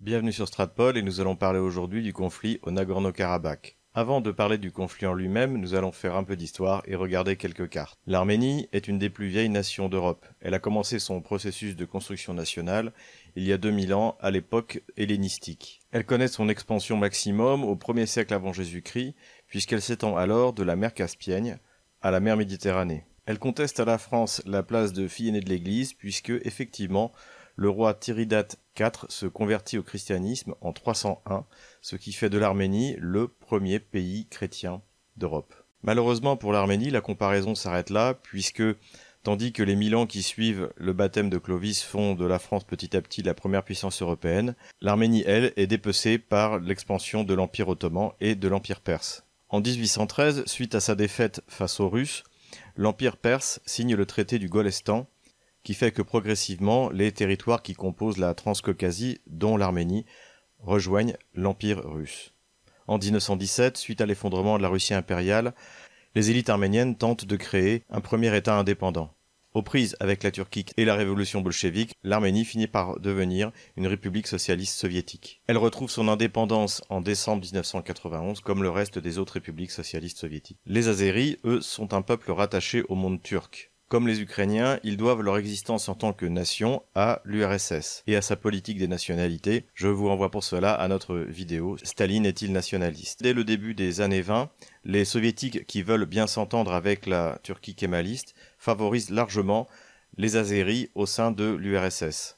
Bienvenue sur Stratpol et nous allons parler aujourd'hui du conflit au Nagorno-Karabakh. Avant de parler du conflit en lui-même, nous allons faire un peu d'histoire et regarder quelques cartes. L'Arménie est une des plus vieilles nations d'Europe. Elle a commencé son processus de construction nationale il y a 2000 ans, à l'époque hellénistique. Elle connaît son expansion maximum au 1er siècle avant Jésus-Christ, puisqu'elle s'étend alors de la mer Caspienne à la mer Méditerranée. Elle conteste à la France la place de fille aînée de l'Église, puisque, effectivement, le roi Tiridate Se convertit au christianisme en 301, ce qui fait de l'Arménie le premier pays chrétien d'Europe. Malheureusement pour l'Arménie, la comparaison s'arrête là, puisque tandis que les mille ans qui suivent le baptême de Clovis font de la France petit à petit la première puissance européenne, l'Arménie, elle, est dépecée par l'expansion de l'Empire ottoman et de l'Empire perse. En 1813, suite à sa défaite face aux Russes, l'Empire perse signe le traité du Golestan, qui fait que progressivement les territoires qui composent la Transcaucasie, dont l'Arménie, rejoignent l'Empire russe. En 1917, suite à l'effondrement de la Russie impériale, les élites arméniennes tentent de créer un premier État indépendant. Aux prises avec la Turquie et la révolution bolchevique, l'Arménie finit par devenir une république socialiste soviétique. Elle retrouve son indépendance en décembre 1991 comme le reste des autres républiques socialistes soviétiques. Les Azéris, eux, sont un peuple rattaché au monde turc. Comme les Ukrainiens, ils doivent leur existence en tant que nation à l'URSS et à sa politique des nationalités. Je vous renvoie pour cela à notre vidéo Staline est-il nationaliste? Dès le début des années 20, les soviétiques qui veulent bien s'entendre avec la Turquie kémaliste favorisent largement les Azéris au sein de l'URSS.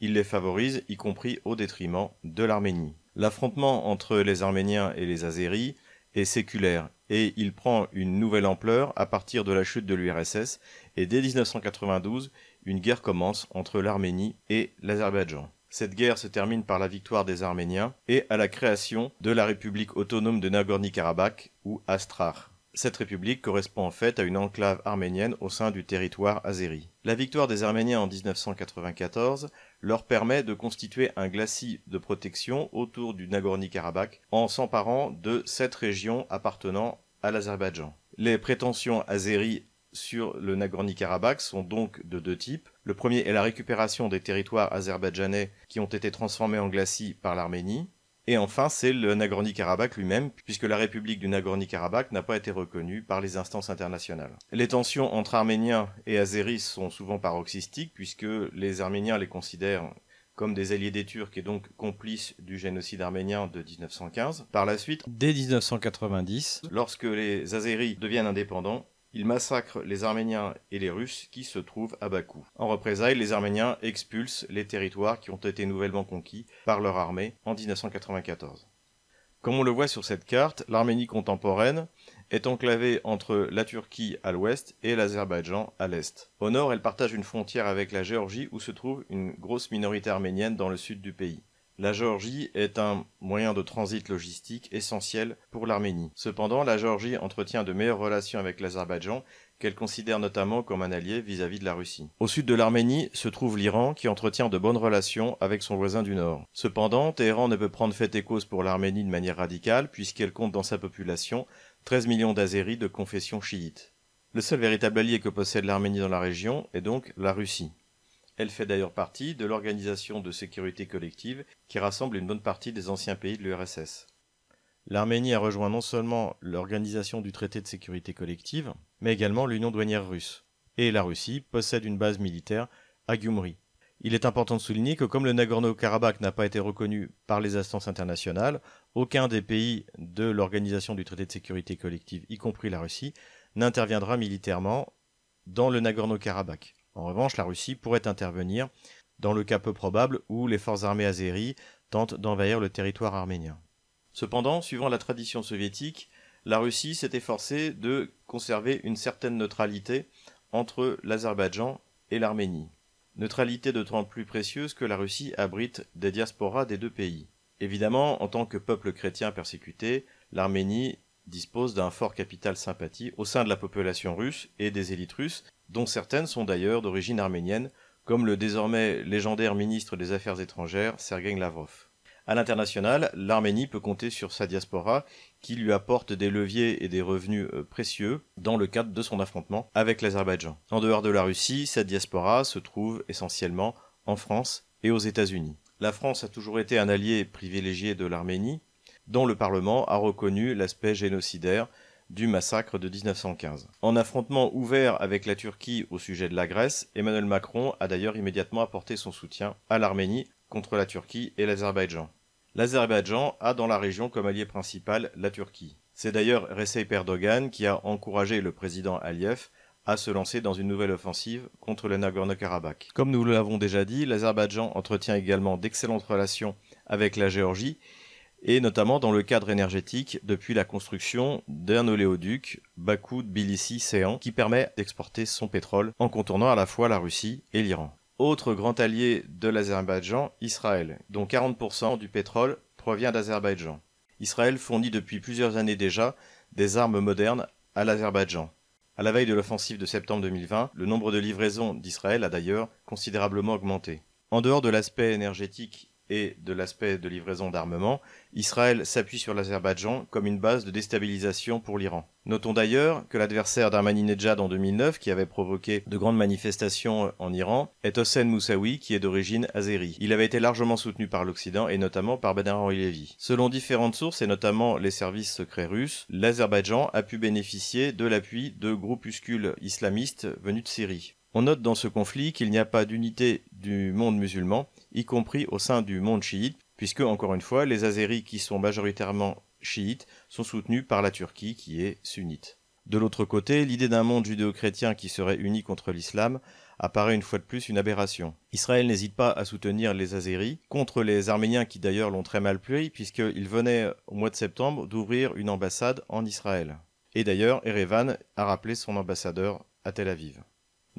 Ils les favorisent y compris au détriment de l'Arménie. L'affrontement entre les Arméniens et les Azéris est séculaire et il prend une nouvelle ampleur à partir de la chute de l'URSS et dès 1992, une guerre commence entre l'Arménie et l'Azerbaïdjan. Cette guerre se termine par la victoire des Arméniens et à la création de la République autonome de Nagorno-Karabakh ou Astrakh. Cette république correspond en fait à une enclave arménienne au sein du territoire azéri. La victoire des Arméniens en 1994 leur permet de constituer un glacis de protection autour du Nagorno-Karabakh en s'emparant de sept régions appartenant à l'Azerbaïdjan. Les prétentions azéries sur le Nagorno-Karabakh sont donc de deux types. Le premier est la récupération des territoires azerbaïdjanais qui ont été transformés en glacis par l'Arménie. Et enfin, c'est le Nagorno-Karabakh lui-même, puisque la République du Nagorno-Karabakh n'a pas été reconnue par les instances internationales. Les tensions entre Arméniens et Azéris sont souvent paroxystiques, puisque les Arméniens les considèrent comme des alliés des Turcs et donc complices du génocide arménien de 1915. Par la suite, dès 1990, lorsque les Azéris deviennent indépendants, ils massacrent les Arméniens et les Russes qui se trouvent à Bakou. En représailles, les Arméniens expulsent les territoires qui ont été nouvellement conquis par leur armée en 1994. Comme on le voit sur cette carte, l'Arménie contemporaine est enclavée entre la Turquie à l'ouest et l'Azerbaïdjan à l'est. Au nord, elle partage une frontière avec la Géorgie où se trouve une grosse minorité arménienne dans le sud du pays. La Géorgie est un moyen de transit logistique essentiel pour l'Arménie. Cependant, la Géorgie entretient de meilleures relations avec l'Azerbaïdjan qu'elle considère notamment comme un allié vis-à-vis de la Russie. Au sud de l'Arménie se trouve l'Iran qui entretient de bonnes relations avec son voisin du nord. Cependant, Téhéran ne peut prendre fait et cause pour l'Arménie de manière radicale puisqu'elle compte dans sa population 13 millions d'Azéris de confession chiite. Le seul véritable allié que possède l'Arménie dans la région est donc la Russie. Elle fait d'ailleurs partie de l'Organisation de sécurité collective qui rassemble une bonne partie des anciens pays de l'URSS. L'Arménie a rejoint non seulement l'Organisation du traité de sécurité collective, mais également l'Union douanière russe. Et la Russie possède une base militaire à Gyumri. Il est important de souligner que comme le Nagorno-Karabakh n'a pas été reconnu par les instances internationales, aucun des pays de l'Organisation du traité de sécurité collective, y compris la Russie, n'interviendra militairement dans le Nagorno-Karabakh. En revanche, la Russie pourrait intervenir dans le cas peu probable où les forces armées azéries tentent d'envahir le territoire arménien. Cependant, suivant la tradition soviétique, la Russie s'est efforcée de conserver une certaine neutralité entre l'Azerbaïdjan et l'Arménie. Neutralité d'autant plus précieuse que la Russie abrite des diasporas des deux pays. Évidemment, en tant que peuple chrétien persécuté, l'Arménie dispose d'un fort capital sympathie au sein de la population russe et des élites russes, dont certaines sont d'ailleurs d'origine arménienne, comme le désormais légendaire ministre des Affaires étrangères Sergei Lavrov. À l'international, l'Arménie peut compter sur sa diaspora qui lui apporte des leviers et des revenus euh, précieux dans le cadre de son affrontement avec l'Azerbaïdjan. En dehors de la Russie, cette diaspora se trouve essentiellement en France et aux États-Unis. La France a toujours été un allié privilégié de l'Arménie, dont le Parlement a reconnu l'aspect génocidaire du massacre de 1915. En affrontement ouvert avec la Turquie au sujet de la Grèce, Emmanuel Macron a d'ailleurs immédiatement apporté son soutien à l'Arménie contre la Turquie et l'Azerbaïdjan. L'Azerbaïdjan a dans la région comme allié principal la Turquie. C'est d'ailleurs Recep Erdogan qui a encouragé le président Aliyev à se lancer dans une nouvelle offensive contre le Nagorno-Karabakh. Comme nous l'avons déjà dit, l'Azerbaïdjan entretient également d'excellentes relations avec la Géorgie et notamment dans le cadre énergétique depuis la construction d'un oléoduc Bakou-Tbilissi-Séan qui permet d'exporter son pétrole en contournant à la fois la Russie et l'Iran. Autre grand allié de l'Azerbaïdjan, Israël, dont 40% du pétrole provient d'Azerbaïdjan. Israël fournit depuis plusieurs années déjà des armes modernes à l'Azerbaïdjan. À la veille de l'offensive de septembre 2020, le nombre de livraisons d'Israël a d'ailleurs considérablement augmenté. En dehors de l'aspect énergétique et de l'aspect de livraison d'armement, Israël s'appuie sur l'Azerbaïdjan comme une base de déstabilisation pour l'Iran. Notons d'ailleurs que l'adversaire d'Ahmadinejad en 2009, qui avait provoqué de grandes manifestations en Iran, est Hossein Moussaoui, qui est d'origine azérie. Il avait été largement soutenu par l'Occident et notamment par Ben Levi. Selon différentes sources et notamment les services secrets russes, l'Azerbaïdjan a pu bénéficier de l'appui de groupuscules islamistes venus de Syrie. On note dans ce conflit qu'il n'y a pas d'unité du monde musulman, y compris au sein du monde chiite, puisque, encore une fois, les Azéris qui sont majoritairement chiites sont soutenus par la Turquie qui est sunnite. De l'autre côté, l'idée d'un monde judéo-chrétien qui serait uni contre l'islam apparaît une fois de plus une aberration. Israël n'hésite pas à soutenir les Azéris contre les Arméniens qui d'ailleurs l'ont très mal pris puisqu'ils venaient au mois de septembre d'ouvrir une ambassade en Israël. Et d'ailleurs, Erevan a rappelé son ambassadeur à Tel Aviv.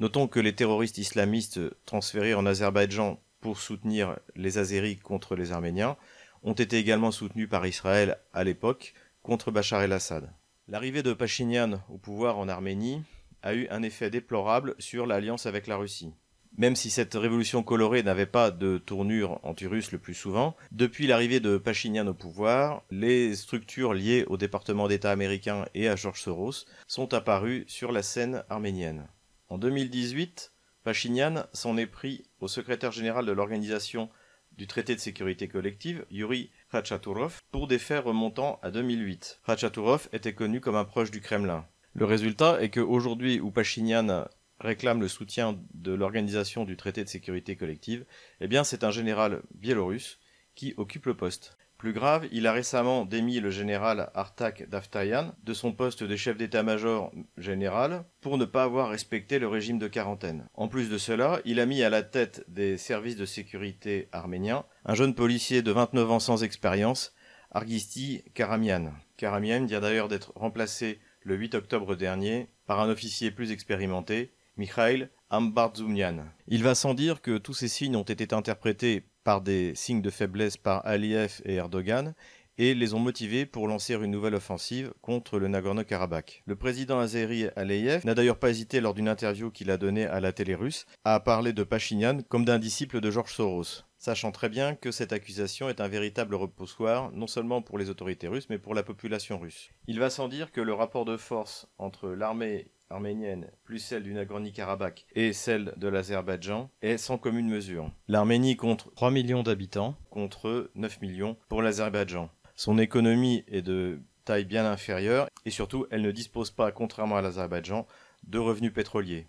Notons que les terroristes islamistes transférés en Azerbaïdjan pour soutenir les Azéris contre les Arméniens ont été également soutenus par Israël à l'époque contre Bachar el-Assad. L'arrivée de Pachinian au pouvoir en Arménie a eu un effet déplorable sur l'alliance avec la Russie. Même si cette révolution colorée n'avait pas de tournure anti-russe le plus souvent, depuis l'arrivée de Pachinian au pouvoir, les structures liées au département d'État américain et à George Soros sont apparues sur la scène arménienne. En 2018, Pachinian s'en est pris au secrétaire général de l'Organisation du traité de sécurité collective, Yuri Khachaturov, pour des faits remontant à 2008. Khachaturov était connu comme un proche du Kremlin. Le résultat est qu'aujourd'hui où Pachinian réclame le soutien de l'Organisation du traité de sécurité collective, eh bien c'est un général biélorusse qui occupe le poste. Plus grave, il a récemment démis le général Artak Davtayan de son poste de chef d'état-major général pour ne pas avoir respecté le régime de quarantaine. En plus de cela, il a mis à la tête des services de sécurité arméniens un jeune policier de 29 ans sans expérience, Argisti Karamian. Karamian vient d'ailleurs d'être remplacé le 8 octobre dernier par un officier plus expérimenté, Mikhail Ambardzoumian. Il va sans dire que tous ces signes ont été interprétés par des signes de faiblesse par Aliyev et Erdogan et les ont motivés pour lancer une nouvelle offensive contre le Nagorno-Karabakh. Le président azéri Aliyev n'a d'ailleurs pas hésité lors d'une interview qu'il a donnée à la télé russe à parler de Pachinian comme d'un disciple de George Soros, sachant très bien que cette accusation est un véritable repoussoir non seulement pour les autorités russes mais pour la population russe. Il va sans dire que le rapport de force entre l'armée arménienne plus celle du Nagorno-Karabakh et celle de l'Azerbaïdjan est sans commune mesure. L'Arménie compte 3 millions d'habitants contre 9 millions pour l'Azerbaïdjan. Son économie est de taille bien inférieure et surtout elle ne dispose pas, contrairement à l'Azerbaïdjan, de revenus pétroliers.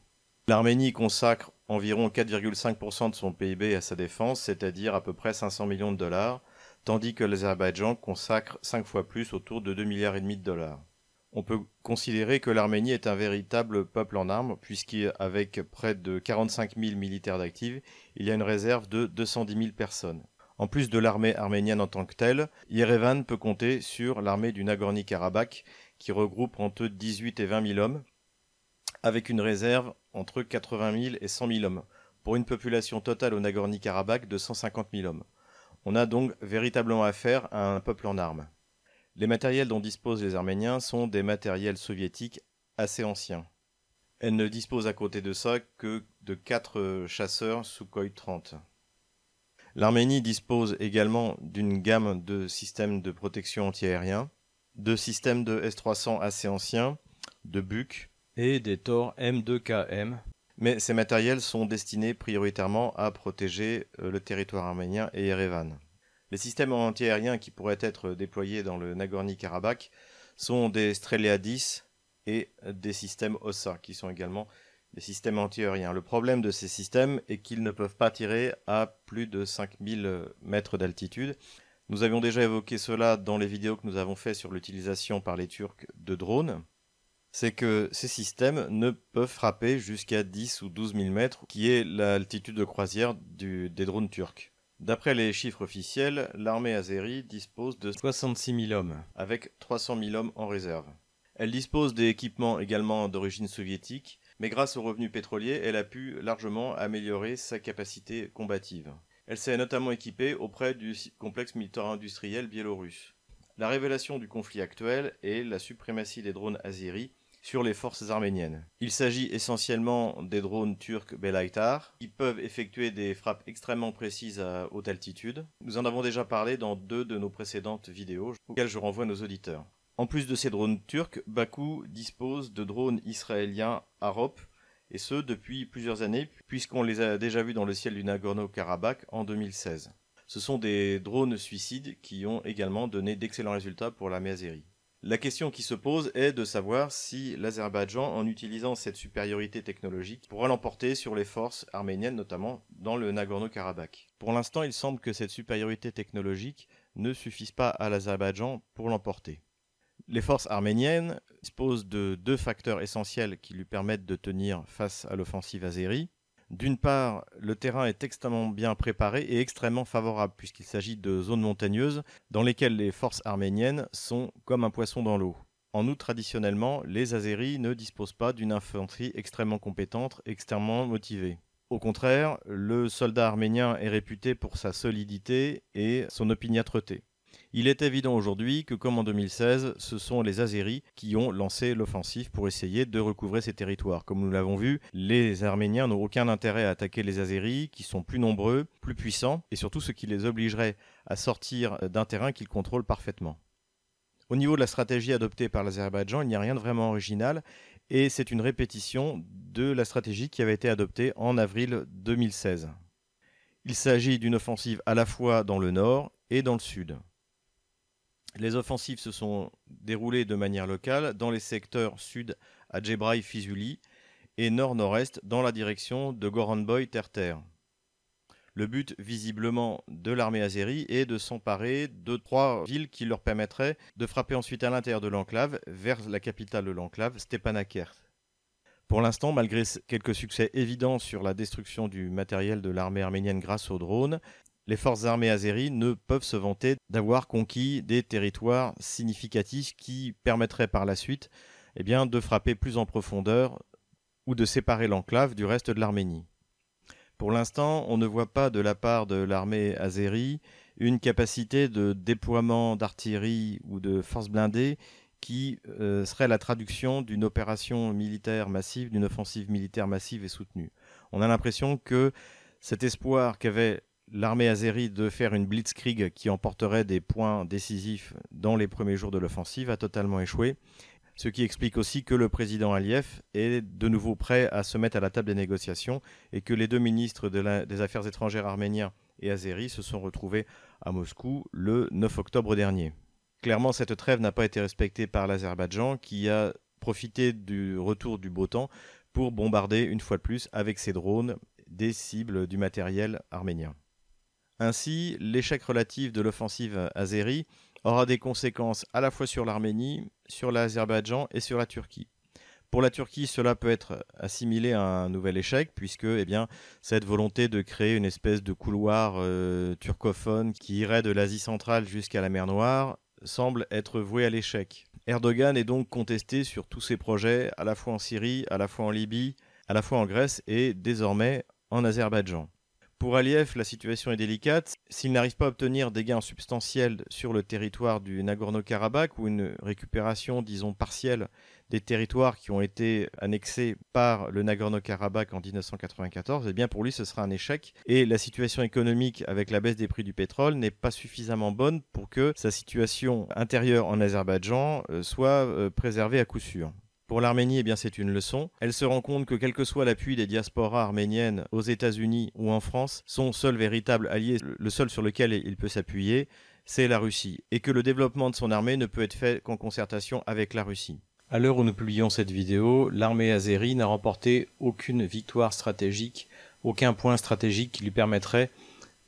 L'Arménie consacre environ 4,5% de son PIB à sa défense, c'est-à-dire à peu près 500 millions de dollars, tandis que l'Azerbaïdjan consacre 5 fois plus, autour de 2 milliards et demi de dollars on peut considérer que l'Arménie est un véritable peuple en armes, puisqu'avec près de 45 000 militaires d'actifs, il y a une réserve de 210 000 personnes. En plus de l'armée arménienne en tant que telle, Yerevan peut compter sur l'armée du Nagorno-Karabakh, qui regroupe entre 18 et 20 000 hommes, avec une réserve entre 80 000 et 100 000 hommes, pour une population totale au Nagorno-Karabakh de 150 000 hommes. On a donc véritablement affaire à un peuple en armes. Les matériels dont disposent les Arméniens sont des matériels soviétiques assez anciens. Elle ne dispose à côté de ça que de quatre chasseurs Sukhoi 30. L'Arménie dispose également d'une gamme de systèmes de protection antiaérien, de systèmes de S-300 assez anciens, de Buk et des Tor M2KM. Mais ces matériels sont destinés prioritairement à protéger euh, le territoire arménien et Erevan. Les systèmes antiaériens qui pourraient être déployés dans le Nagorno-Karabakh sont des Strelia 10 et des systèmes OSA, qui sont également des systèmes antiaériens. Le problème de ces systèmes est qu'ils ne peuvent pas tirer à plus de 5000 mètres d'altitude. Nous avions déjà évoqué cela dans les vidéos que nous avons fait sur l'utilisation par les Turcs de drones. C'est que ces systèmes ne peuvent frapper jusqu'à 10 ou 12 000 mètres, qui est l'altitude de croisière des drones turcs. D'après les chiffres officiels, l'armée azérie dispose de 66 000 hommes, avec 300 000 hommes en réserve. Elle dispose d'équipements également d'origine soviétique, mais grâce aux revenus pétroliers, elle a pu largement améliorer sa capacité combative. Elle s'est notamment équipée auprès du complexe militaire industriel biélorusse. La révélation du conflit actuel est la suprématie des drones azéris sur les forces arméniennes. Il s'agit essentiellement des drones turcs Belaytar, qui peuvent effectuer des frappes extrêmement précises à haute altitude. Nous en avons déjà parlé dans deux de nos précédentes vidéos, auxquelles je renvoie nos auditeurs. En plus de ces drones turcs, Bakou dispose de drones israéliens Arop, et ce depuis plusieurs années, puisqu'on les a déjà vus dans le ciel du Nagorno-Karabakh en 2016. Ce sont des drones suicides qui ont également donné d'excellents résultats pour la azérie. La question qui se pose est de savoir si l'Azerbaïdjan, en utilisant cette supériorité technologique, pourra l'emporter sur les forces arméniennes, notamment dans le Nagorno-Karabakh. Pour l'instant, il semble que cette supériorité technologique ne suffise pas à l'Azerbaïdjan pour l'emporter. Les forces arméniennes disposent de deux facteurs essentiels qui lui permettent de tenir face à l'offensive azérie. D'une part, le terrain est extrêmement bien préparé et extrêmement favorable, puisqu'il s'agit de zones montagneuses dans lesquelles les forces arméniennes sont comme un poisson dans l'eau. En outre, traditionnellement, les Azéris ne disposent pas d'une infanterie extrêmement compétente, extrêmement motivée. Au contraire, le soldat arménien est réputé pour sa solidité et son opiniâtreté. Il est évident aujourd'hui que, comme en 2016, ce sont les Azéris qui ont lancé l'offensive pour essayer de recouvrer ces territoires. Comme nous l'avons vu, les Arméniens n'ont aucun intérêt à attaquer les Azéris, qui sont plus nombreux, plus puissants, et surtout ce qui les obligerait à sortir d'un terrain qu'ils contrôlent parfaitement. Au niveau de la stratégie adoptée par l'Azerbaïdjan, il n'y a rien de vraiment original, et c'est une répétition de la stratégie qui avait été adoptée en avril 2016. Il s'agit d'une offensive à la fois dans le nord et dans le sud. Les offensives se sont déroulées de manière locale dans les secteurs sud à Djebraï-Fizuli et nord-nord-est dans la direction de Goranboy-Terter. Le but visiblement de l'armée azérie est de s'emparer de trois villes qui leur permettraient de frapper ensuite à l'intérieur de l'enclave vers la capitale de l'enclave, Stepanakert. Pour l'instant, malgré quelques succès évidents sur la destruction du matériel de l'armée arménienne grâce aux drones, les forces armées azéries ne peuvent se vanter d'avoir conquis des territoires significatifs qui permettraient par la suite eh bien, de frapper plus en profondeur ou de séparer l'enclave du reste de l'Arménie. Pour l'instant, on ne voit pas de la part de l'armée azérie une capacité de déploiement d'artillerie ou de forces blindées qui euh, serait la traduction d'une opération militaire massive, d'une offensive militaire massive et soutenue. On a l'impression que cet espoir qu'avait l'armée azérie de faire une blitzkrieg qui emporterait des points décisifs dans les premiers jours de l'offensive a totalement échoué. Ce qui explique aussi que le président Aliyev est de nouveau prêt à se mettre à la table des négociations et que les deux ministres des Affaires étrangères arméniens et azéris se sont retrouvés à Moscou le 9 octobre dernier. Clairement, cette trêve n'a pas été respectée par l'Azerbaïdjan qui a profité du retour du beau temps pour bombarder une fois de plus avec ses drones des cibles du matériel arménien. Ainsi, l'échec relatif de l'offensive azérie aura des conséquences à la fois sur l'Arménie, sur l'Azerbaïdjan et sur la Turquie. Pour la Turquie, cela peut être assimilé à un nouvel échec, puisque eh cette volonté de créer une espèce de couloir euh, turcophone qui irait de l'Asie centrale jusqu'à la mer Noire semble être vouée à l'échec. Erdogan est donc contesté sur tous ses projets, à la fois en Syrie, à la fois en Libye, à la fois en Grèce et désormais en Azerbaïdjan. Pour Aliyev, la situation est délicate. S'il n'arrive pas à obtenir des gains substantiels sur le territoire du Nagorno-Karabakh ou une récupération, disons, partielle des territoires qui ont été annexés par le Nagorno-Karabakh en 1994, eh bien pour lui ce sera un échec. Et la situation économique avec la baisse des prix du pétrole n'est pas suffisamment bonne pour que sa situation intérieure en Azerbaïdjan euh, soit euh, préservée à coup sûr. Pour l'Arménie, eh bien, c'est une leçon. Elle se rend compte que quel que soit l'appui des diasporas arméniennes aux États-Unis ou en France, son seul véritable allié, le seul sur lequel il peut s'appuyer, c'est la Russie, et que le développement de son armée ne peut être fait qu'en concertation avec la Russie. À l'heure où nous publions cette vidéo, l'armée azérie n'a remporté aucune victoire stratégique, aucun point stratégique qui lui permettrait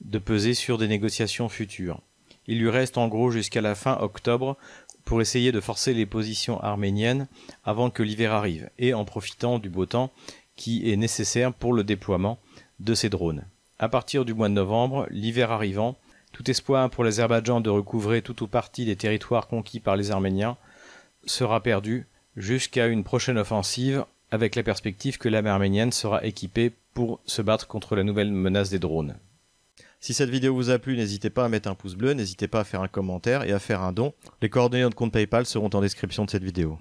de peser sur des négociations futures. Il lui reste en gros jusqu'à la fin octobre pour essayer de forcer les positions arméniennes avant que l'hiver arrive, et en profitant du beau temps qui est nécessaire pour le déploiement de ces drones. À partir du mois de novembre, l'hiver arrivant, tout espoir pour l'Azerbaïdjan de recouvrer tout ou partie des territoires conquis par les Arméniens sera perdu jusqu'à une prochaine offensive avec la perspective que l'armée arménienne sera équipée pour se battre contre la nouvelle menace des drones. Si cette vidéo vous a plu, n'hésitez pas à mettre un pouce bleu, n'hésitez pas à faire un commentaire et à faire un don. Les coordonnées de compte PayPal seront en description de cette vidéo.